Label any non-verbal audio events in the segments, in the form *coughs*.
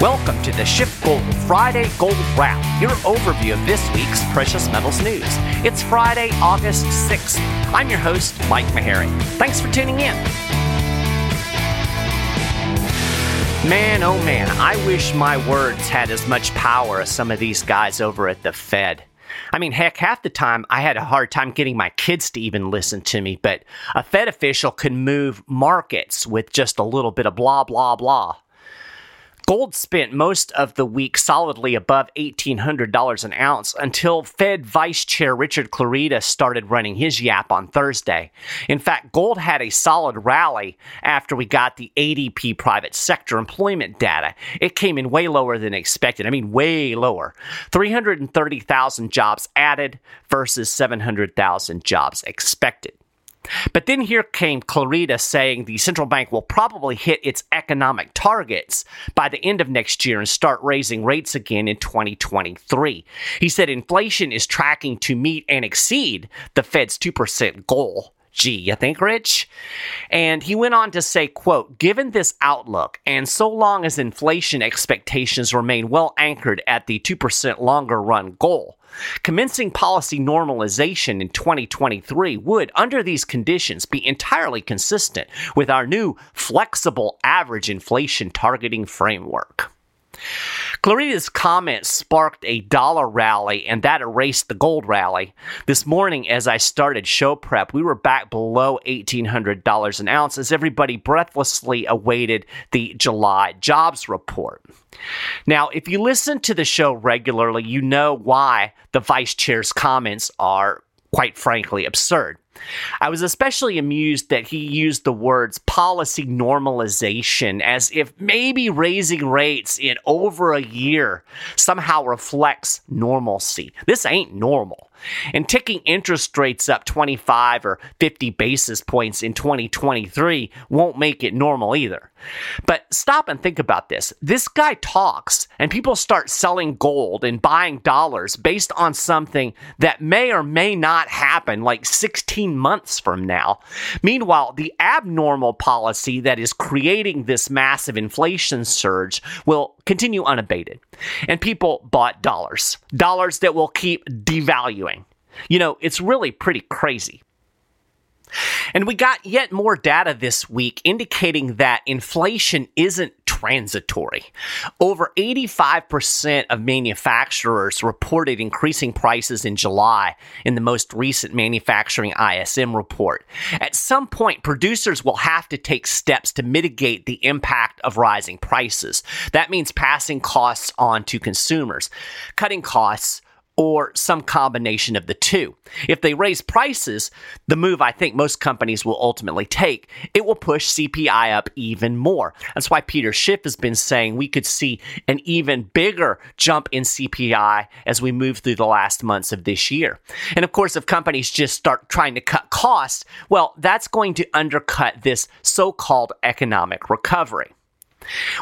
Welcome to the SchiffGold Friday Gold Wrap, your overview of this week's precious metals news. It's Friday, August 6th. I'm your host, Mike Maharrey. Thanks for tuning in. Man, oh man, I wish my words had as much power as some of these guys over at the Fed. I mean, heck, half the time I had a hard time getting my kids to even listen to me, but a Fed official can move markets with just a little bit of blah, blah, blah. Gold spent most of the week solidly above $1,800 an ounce until Fed Vice Chair Richard Clarida started running his yap on Thursday. In fact, gold had a solid rally after we got the ADP private sector employment data. It came in way lower than expected. I mean, way lower. 330,000 jobs added versus 700,000 jobs expected. But then here came Clarida saying the central bank will probably hit its economic targets by the end of next year and start raising rates again in 2023. He said inflation is tracking to meet and exceed the Fed's 2% goal. Gee, you think, Rich? And he went on to say, quote, given this outlook, and so long as inflation expectations remain well anchored at the 2% longer run goal, Commencing policy normalization in 2023 would, under these conditions, be entirely consistent with our new flexible average inflation targeting framework. Clarida's comment sparked a dollar rally, and that erased the gold rally. This morning, as I started show prep, we were back below $1,800 an ounce as everybody breathlessly awaited the July jobs report. Now, if you listen to the show regularly, you know why the vice chair's comments are, quite frankly, absurd. I was especially amused that he used the words policy normalization as if maybe raising rates in over a year somehow reflects normalcy. This ain't normal. And ticking interest rates up 25 or 50 basis points in 2023 won't make it normal either. But stop and think about this. This guy talks, and people start selling gold and buying dollars based on something that may or may not happen like 16 months from now. Meanwhile, the abnormal policy that is creating this massive inflation surge will continue unabated. And people bought dollars, dollars that will keep devaluing you know, it's really pretty crazy. And we got yet more data this week indicating that inflation isn't transitory. Over 85% of manufacturers reported increasing prices in July in the most recent manufacturing ISM report. At some point, producers will have to take steps to mitigate the impact of rising prices. That means passing costs on to consumers, cutting costs or some combination of the two. If they raise prices, the move I think most companies will ultimately take, it will push CPI up even more. That's why Peter Schiff has been saying we could see an even bigger jump in CPI as we move through the last months of this year. And of course, if companies just start trying to cut costs, well, that's going to undercut this so called economic recovery.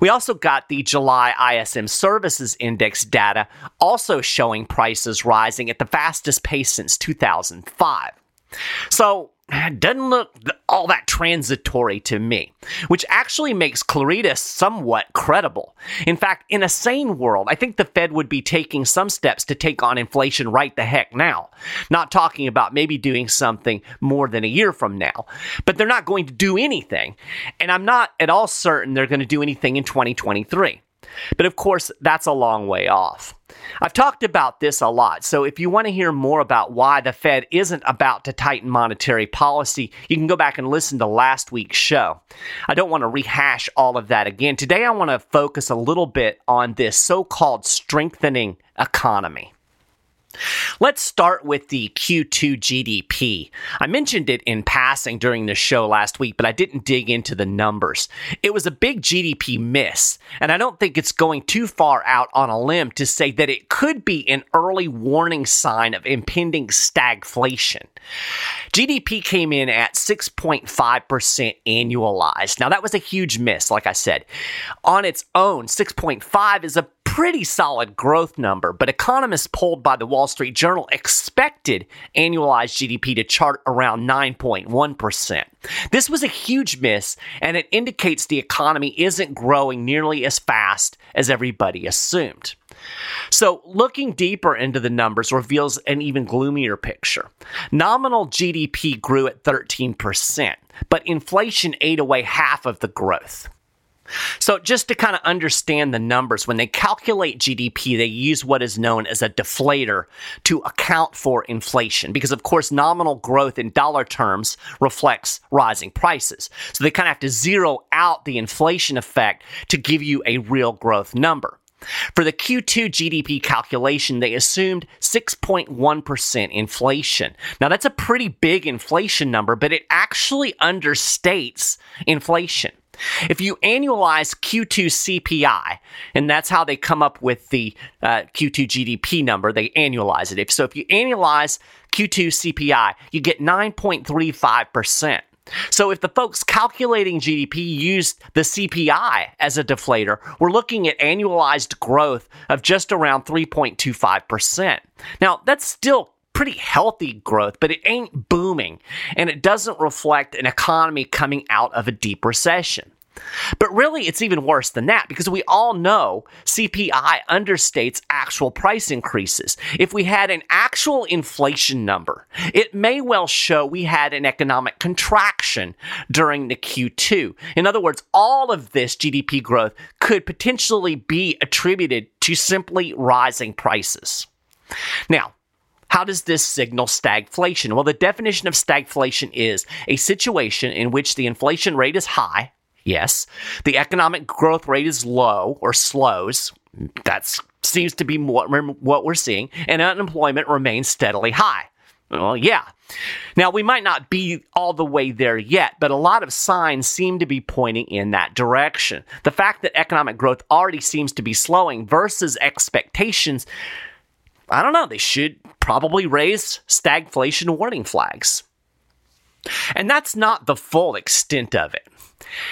We also got the July ISM Services Index data, also showing prices rising at the fastest pace since 2005. So, doesn't look all that transitory to me, which actually makes Clarida somewhat credible. In fact, in a sane world, I think the Fed would be taking some steps to take on inflation right the heck now. Not talking about maybe doing something more than a year from now, but they're not going to do anything. And I'm not at all certain they're going to do anything in 2023. But of course, that's a long way off. I've talked about this a lot, so if you want to hear more about why the Fed isn't about to tighten monetary policy, you can go back and listen to last week's show. I don't want to rehash all of that again. Today, I want to focus a little bit on this so called strengthening economy. Let's start with the Q2 GDP. I mentioned it in passing during the show last week, but I didn't dig into the numbers. It was a big GDP miss, and I don't think it's going too far out on a limb to say that it could be an early warning sign of impending stagflation. GDP came in at 6.5% annualized. Now, that was a huge miss, like I said. On its own, 6.5 is a pretty solid growth number, but economists polled by the Wall Street Journal expected annualized GDP to chart around 9.1%. This was a huge miss, and it indicates the economy isn't growing nearly as fast as everybody assumed. So, looking deeper into the numbers reveals an even gloomier picture. Nominal GDP grew at 13%, but inflation ate away half of the growth. So, just to kind of understand the numbers, when they calculate GDP, they use what is known as a deflator to account for inflation, because of course, nominal growth in dollar terms reflects rising prices. So, they kind of have to zero out the inflation effect to give you a real growth number. For the Q2 GDP calculation, they assumed 6.1% inflation. Now, that's a pretty big inflation number, but it actually understates inflation. If you annualize Q2 CPI, and that's how they come up with the uh, Q2 GDP number, they annualize it. If, so if you annualize Q2 CPI, you get 9.35%. So if the folks calculating GDP used the CPI as a deflator, we're looking at annualized growth of just around 3.25%. Now, that's still pretty healthy growth, but it ain't booming, and it doesn't reflect an economy coming out of a deep recession. But really, it's even worse than that because we all know CPI understates actual price increases. If we had an actual inflation number, it may well show we had an economic contraction during the Q2. In other words, all of this GDP growth could potentially be attributed to simply rising prices. Now, how does this signal stagflation? Well, the definition of stagflation is a situation in which the inflation rate is high, yes, the economic growth rate is low or slows. That seems to be what we're seeing, and unemployment remains steadily high. Well, yeah. Now, we might not be all the way there yet, but a lot of signs seem to be pointing in that direction. The fact that economic growth already seems to be slowing versus expectations I don't know, they should probably raised stagflation warning flags. And that's not the full extent of it.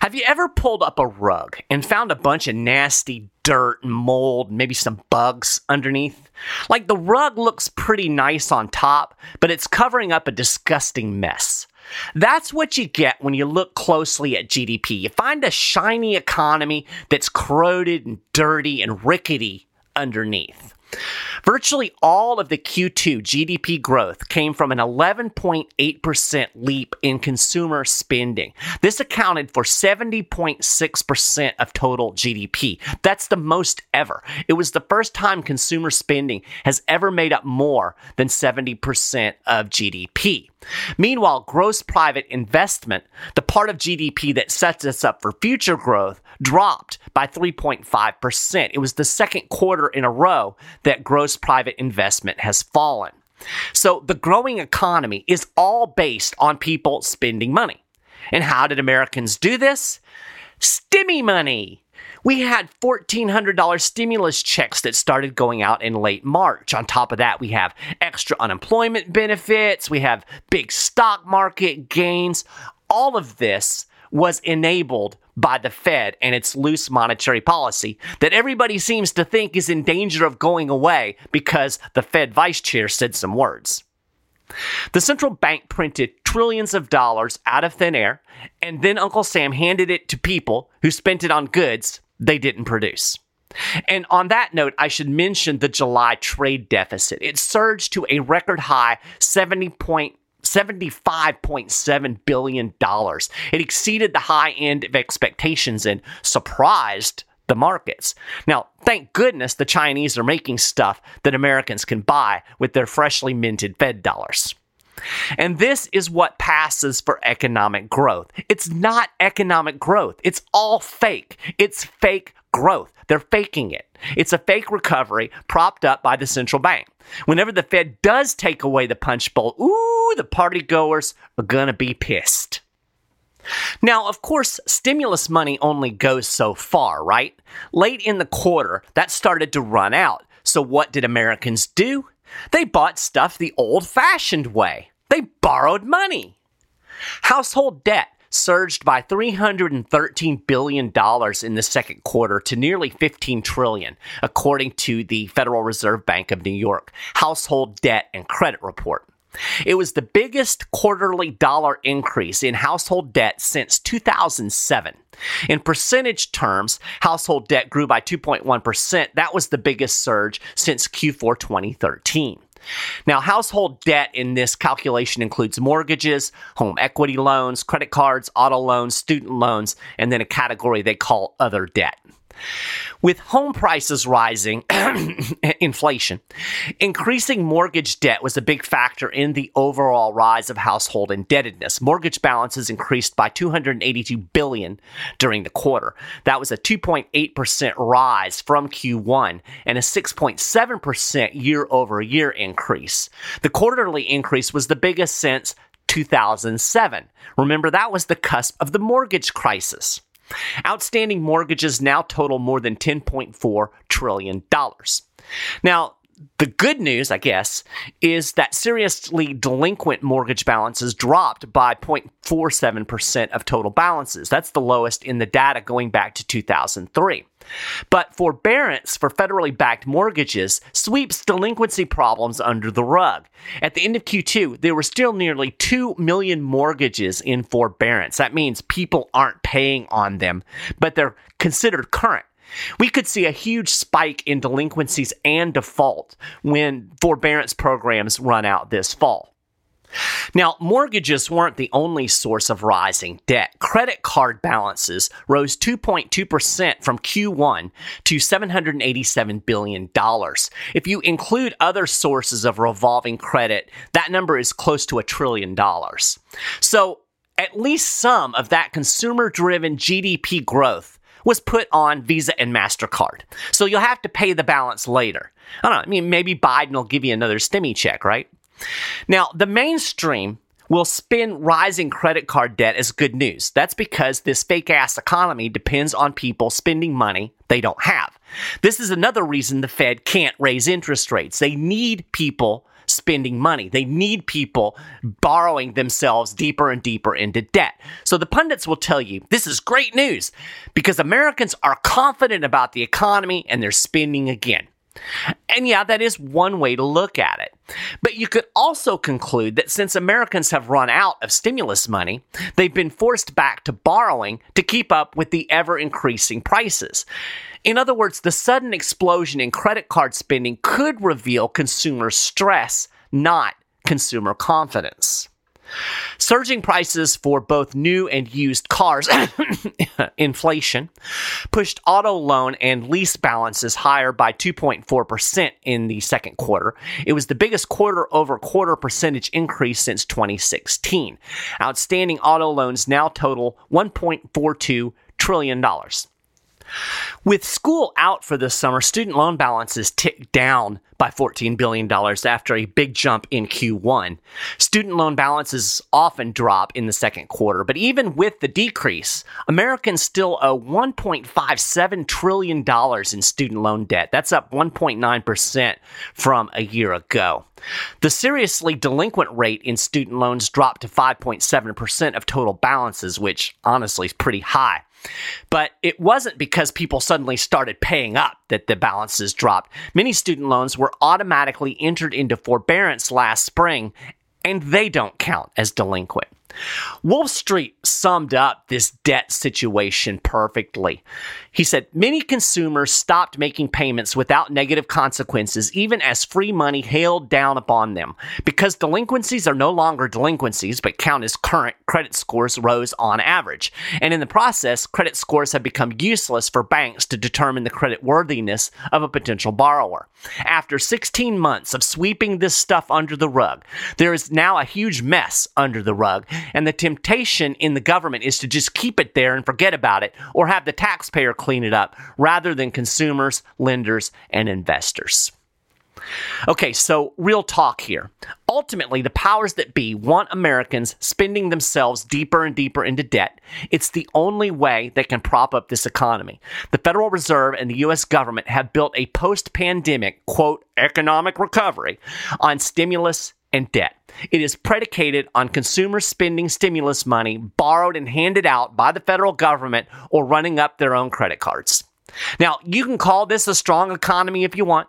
Have you ever pulled up a rug and found a bunch of nasty dirt and mold, maybe some bugs underneath? Like the rug looks pretty nice on top, but it's covering up a disgusting mess. That's what you get when you look closely at GDP. You find a shiny economy that's corroded and dirty and rickety underneath. Virtually all of the Q2 GDP growth came from an 11.8% leap in consumer spending. This accounted for 70.6% of total GDP. That's the most ever. It was the first time consumer spending has ever made up more than 70% of GDP. Meanwhile, gross private investment, the part of GDP that sets us up for future growth, dropped by 3.5%. It was the second quarter in a row that gross private investment has fallen. So the growing economy is all based on people spending money. And how did Americans do this? Stimmy money. We had $1,400 stimulus checks that started going out in late March. On top of that, we have extra unemployment benefits, we have big stock market gains. All of this was enabled by the Fed and its loose monetary policy that everybody seems to think is in danger of going away because the Fed vice chair said some words. The central bank printed trillions of dollars out of thin air, and then Uncle Sam handed it to people who spent it on goods they didn't produce. And on that note, I should mention the July trade deficit. It surged to a record high 70 point, $75.7 billion. It exceeded the high end of expectations and surprised the markets. Now, thank goodness the Chinese are making stuff that Americans can buy with their freshly minted Fed dollars. And this is what passes for economic growth. It's not economic growth. It's all fake. It's fake growth. They're faking it. It's a fake recovery propped up by the central bank. Whenever the Fed does take away the punch bowl, ooh, the party goers are going to be pissed. Now, of course, stimulus money only goes so far, right? Late in the quarter, that started to run out. So, what did Americans do? They bought stuff the old fashioned way. They borrowed money. Household debt surged by $313 billion in the second quarter to nearly $15 trillion, according to the Federal Reserve Bank of New York Household Debt and Credit Report. It was the biggest quarterly dollar increase in household debt since 2007. In percentage terms, household debt grew by 2.1%. That was the biggest surge since Q4 2013. Now, household debt in this calculation includes mortgages, home equity loans, credit cards, auto loans, student loans, and then a category they call other debt. With home prices rising, *clears throat* inflation, increasing mortgage debt was a big factor in the overall rise of household indebtedness. Mortgage balances increased by 282 billion during the quarter. That was a 2.8% rise from Q1 and a 6.7% year over year increase. The quarterly increase was the biggest since 2007. Remember, that was the cusp of the mortgage crisis. Outstanding mortgages now total more than $10.4 trillion. Now, the good news, I guess, is that seriously delinquent mortgage balances dropped by 0.47% of total balances. That's the lowest in the data going back to 2003. But forbearance for federally backed mortgages sweeps delinquency problems under the rug. At the end of Q2, there were still nearly 2 million mortgages in forbearance. That means people aren't paying on them, but they're considered current. We could see a huge spike in delinquencies and default when forbearance programs run out this fall. Now, mortgages weren't the only source of rising debt. Credit card balances rose 2.2% from Q1 to $787 billion. If you include other sources of revolving credit, that number is close to a trillion dollars. So, at least some of that consumer driven GDP growth was put on Visa and MasterCard. So you'll have to pay the balance later. I don't know. I mean, maybe Biden will give you another stimmy check, right? Now, the mainstream will spin rising credit card debt as good news. That's because this fake ass economy depends on people spending money they don't have. This is another reason the Fed can't raise interest rates. They need people spending money. They need people borrowing themselves deeper and deeper into debt. So the pundits will tell you this is great news because Americans are confident about the economy and they're spending again. And yeah, that is one way to look at it. But you could also conclude that since Americans have run out of stimulus money, they've been forced back to borrowing to keep up with the ever increasing prices. In other words, the sudden explosion in credit card spending could reveal consumer stress, not consumer confidence. Surging prices for both new and used cars, *coughs* inflation, pushed auto loan and lease balances higher by 2.4% in the second quarter. It was the biggest quarter over quarter percentage increase since 2016. Outstanding auto loans now total $1.42 trillion. With school out for the summer, student loan balances ticked down by $14 billion after a big jump in Q1. Student loan balances often drop in the second quarter, but even with the decrease, Americans still owe $1.57 trillion in student loan debt. That's up 1.9% from a year ago. The seriously delinquent rate in student loans dropped to 5.7% of total balances, which honestly is pretty high. But it wasn't because people suddenly started paying up that the balances dropped. Many student loans were automatically entered into forbearance last spring, and they don't count as delinquent. Wolf Street summed up this debt situation perfectly. He said many consumers stopped making payments without negative consequences, even as free money hailed down upon them. Because delinquencies are no longer delinquencies, but count as current, credit scores rose on average. And in the process, credit scores have become useless for banks to determine the credit worthiness of a potential borrower. After 16 months of sweeping this stuff under the rug, there is now a huge mess under the rug and the temptation in the government is to just keep it there and forget about it or have the taxpayer clean it up rather than consumers, lenders, and investors. Okay, so real talk here. Ultimately, the powers that be want Americans spending themselves deeper and deeper into debt. It's the only way they can prop up this economy. The Federal Reserve and the U.S. government have built a post pandemic, quote, economic recovery on stimulus and debt. It is predicated on consumer spending stimulus money borrowed and handed out by the federal government or running up their own credit cards. Now, you can call this a strong economy if you want.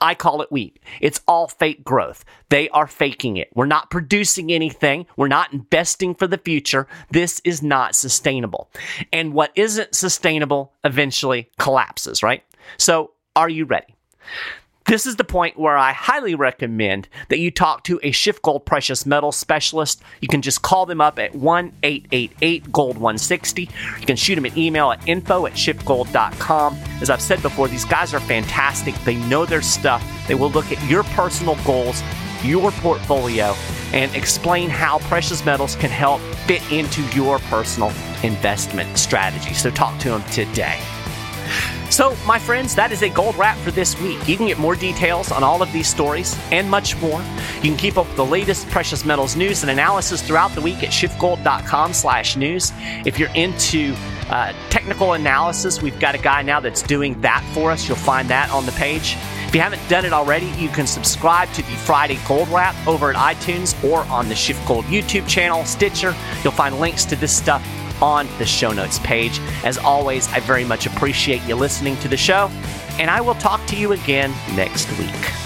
I call it weak. It's all fake growth. They are faking it. We're not producing anything. We're not investing for the future. This is not sustainable. And what isn't sustainable eventually collapses, right? So, are you ready? This is the point where I highly recommend that you talk to a SchiffGold precious metal specialist. You can just call them up at 1 888 Gold 160. You can shoot them an email at info at schiffgold.com. As I've said before, these guys are fantastic. They know their stuff. They will look at your personal goals, your portfolio, and explain how precious metals can help fit into your personal investment strategy. So talk to them today. So, my friends, that is a gold wrap for this week. You can get more details on all of these stories and much more. You can keep up with the latest precious metals news and analysis throughout the week at schiffgold.com/news. If you're into uh, technical analysis, we've got a guy now that's doing that for us. You'll find that on the page. If you haven't done it already, you can subscribe to the Friday Gold Wrap over at iTunes or on the SchiffGold YouTube channel, Stitcher. You'll find links to this stuff on the show notes page. As always, I very much appreciate you listening to the show, and I will talk to you again next week.